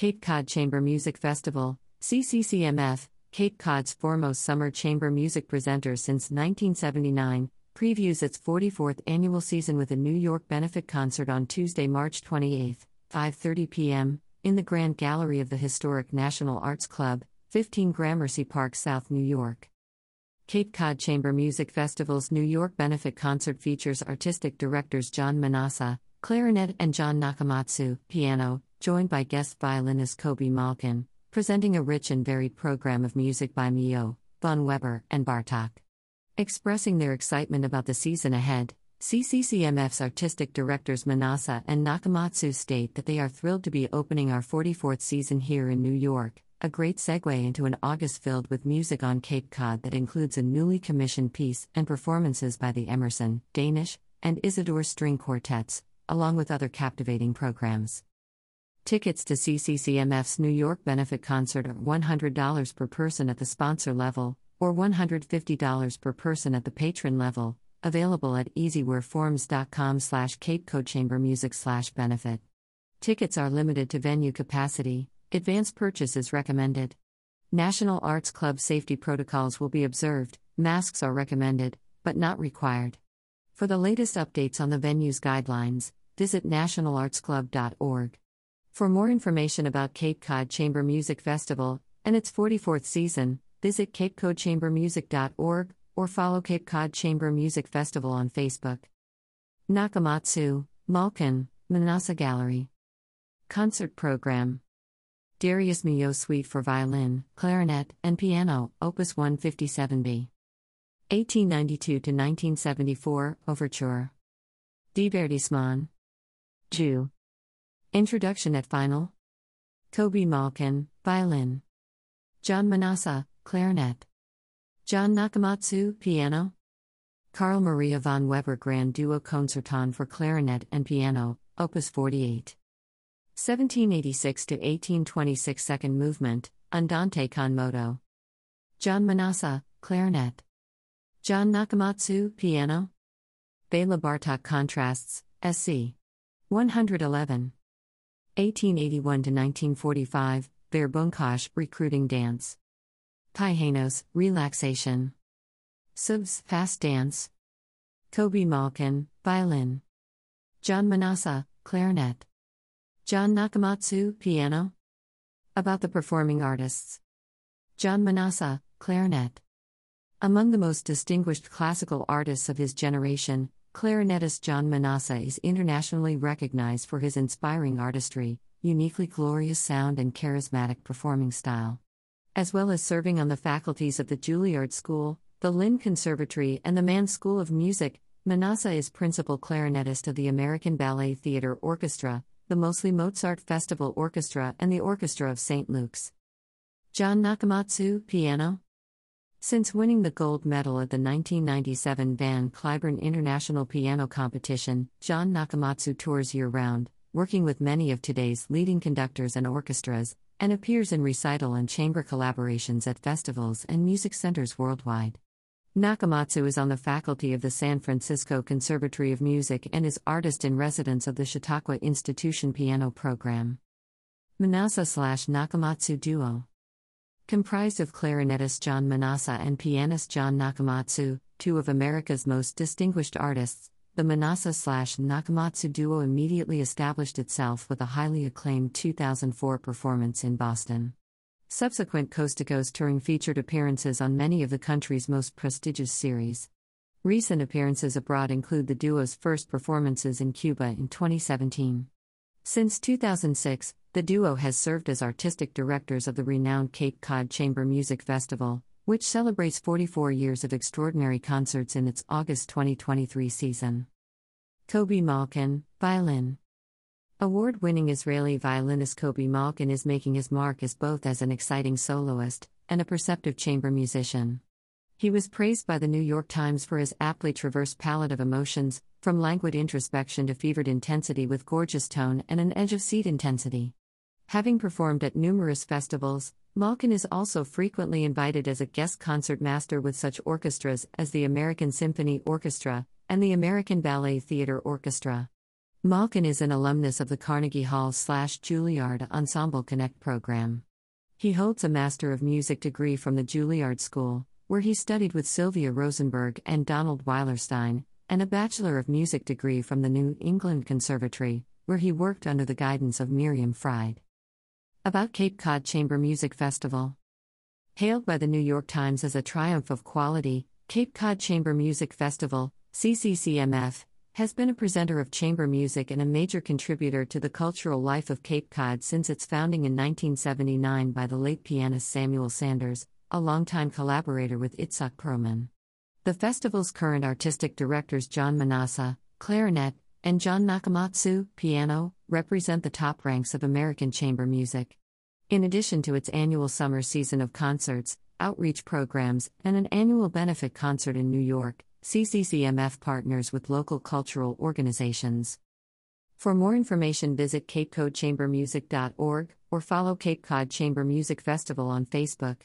Cape Cod Chamber Music Festival, CCCMF, Cape Cod's foremost summer chamber music presenter since 1979, previews its 44th annual season with a New York benefit concert on Tuesday, March 28, 5:30 p.m., in the Grand Gallery of the historic National Arts Club, 15 Gramercy Park, South New York. Cape Cod Chamber Music Festival's New York benefit concert features artistic directors John Manasse, clarinet, and John Nakamatsu, piano, joined by guest violinist Kobi Malkin, presenting a rich and varied program of music by Milhaud, Von Weber, and Bartok. Expressing their excitement about the season ahead, CCCMF's artistic directors Manasse and Nakamatsu state that they are thrilled to be opening our 44th season here in New York, a great segue into an August filled with music on Cape Cod that includes a newly commissioned piece and performances by the Emerson, Danish, and Isidore string quartets, along with other captivating programs. Tickets to CCCMF's New York benefit concert are $100 per person at the sponsor level, or $150 per person at the patron level, available at easywearforms.com slash capecodchambermusic slash benefit. Tickets are limited to venue capacity, advance purchase is recommended. National Arts Club safety protocols will be observed, masks are recommended, but not required. For the latest updates on the venue's guidelines, visit nationalartsclub.org. For more information about Cape Cod Chamber Music Festival and its 44th season, visit capecodchambermusic.org or follow Cape Cod Chamber Music Festival on Facebook. Nakamatsu, Malkin, Manasse Gallery. Concert Program Darius Milhaud Suite for Violin, Clarinet, and Piano, Opus 157b. 1892 to 1974, Overture. Divertissement. Jeu. Introduction at Final. Kobi Malkin, violin. John Manasse, clarinet. John Nakamatsu, piano. Carl Maria von Weber Grand Duo Concertant for clarinet and piano, Opus 48. 1786 to 1826 Second Movement, Andante con moto. John Manasse, clarinet. John Nakamatsu, piano. Bela Bartok Contrasts, Sz. 111. 1881 to 1945, Verbunkos, Recruiting Dance. Pihenő, Relaxation. Sebes, Fast Dance. Kobi Malkin, Violin. John Manasse, Clarinet. John Nakamatsu, Piano. About the performing artists. John Manasse, Clarinet. Among the most distinguished classical artists of his generation, Clarinetist John Manasse is internationally recognized for his inspiring artistry, uniquely glorious sound, and charismatic performing style. As well as serving on the faculties of the Juilliard School, the Lynn Conservatory, and the Mann School of Music, Manasse is principal clarinetist of the American Ballet Theatre Orchestra, the Mostly Mozart Festival Orchestra, and the Orchestra of St. Luke's. John Nakamatsu, piano. Since winning the gold medal at the 1997 Van Cliburn International Piano Competition, John Nakamatsu tours year round, working with many of today's leading conductors and orchestras, and appears in recital and chamber collaborations at festivals and music centers worldwide. Nakamatsu is on the faculty of the San Francisco Conservatory of Music and is artist in residence of the Chautauqua Institution Piano Program. Manasse slash Nakamatsu Duo Comprised of clarinetist John Manasse and pianist John Nakamatsu, two of America's most distinguished artists, the Manasse slash Nakamatsu duo immediately established itself with a highly acclaimed 2004 performance in Boston. Subsequent coast to coast touring featured appearances on many of the country's most prestigious series. Recent appearances abroad include the duo's first performances in Cuba in 2017. Since 2006, the duo has served as artistic directors of the renowned Cape Cod Chamber Music Festival, which celebrates 44 years of extraordinary concerts in its August 2023 season. Kobi Malkin, violin. Award winning Israeli violinist Kobi Malkin is making his mark as both as an exciting soloist and a perceptive chamber musician. He was praised by the New York Times for his aptly traversed palette of emotions, from languid introspection to fevered intensity with gorgeous tone and an edge of seat intensity. Having performed at numerous festivals, Malkin is also frequently invited as a guest concert master with such orchestras as the American Symphony Orchestra and the American Ballet Theatre Orchestra. Malkin is an alumnus of the Carnegie Hall slash Juilliard Ensemble Connect program. He holds a Master of Music degree from the Juilliard School, where he studied with Sylvia Rosenberg and Donald Weilerstein, and a Bachelor of Music degree from the New England Conservatory, where he worked under the guidance of Miriam Fried. About Cape Cod Chamber Music Festival. Hailed by the New York Times as a triumph of quality, Cape Cod Chamber Music Festival, CCCMF, has been a presenter of chamber music and a major contributor to the cultural life of Cape Cod since its founding in 1979 by the late pianist Samuel Sanders, a longtime collaborator with Itzhak Perlman. The festival's current artistic directors John Manasse, clarinet, and John Nakamatsu, piano, represent the top ranks of American chamber music. In addition to its annual summer season of concerts, outreach programs, and an annual benefit concert in New York, CCCMF partners with local cultural organizations. For more information, visit CapeCodChamberMusic.org or follow Cape Cod Chamber Music Festival on Facebook.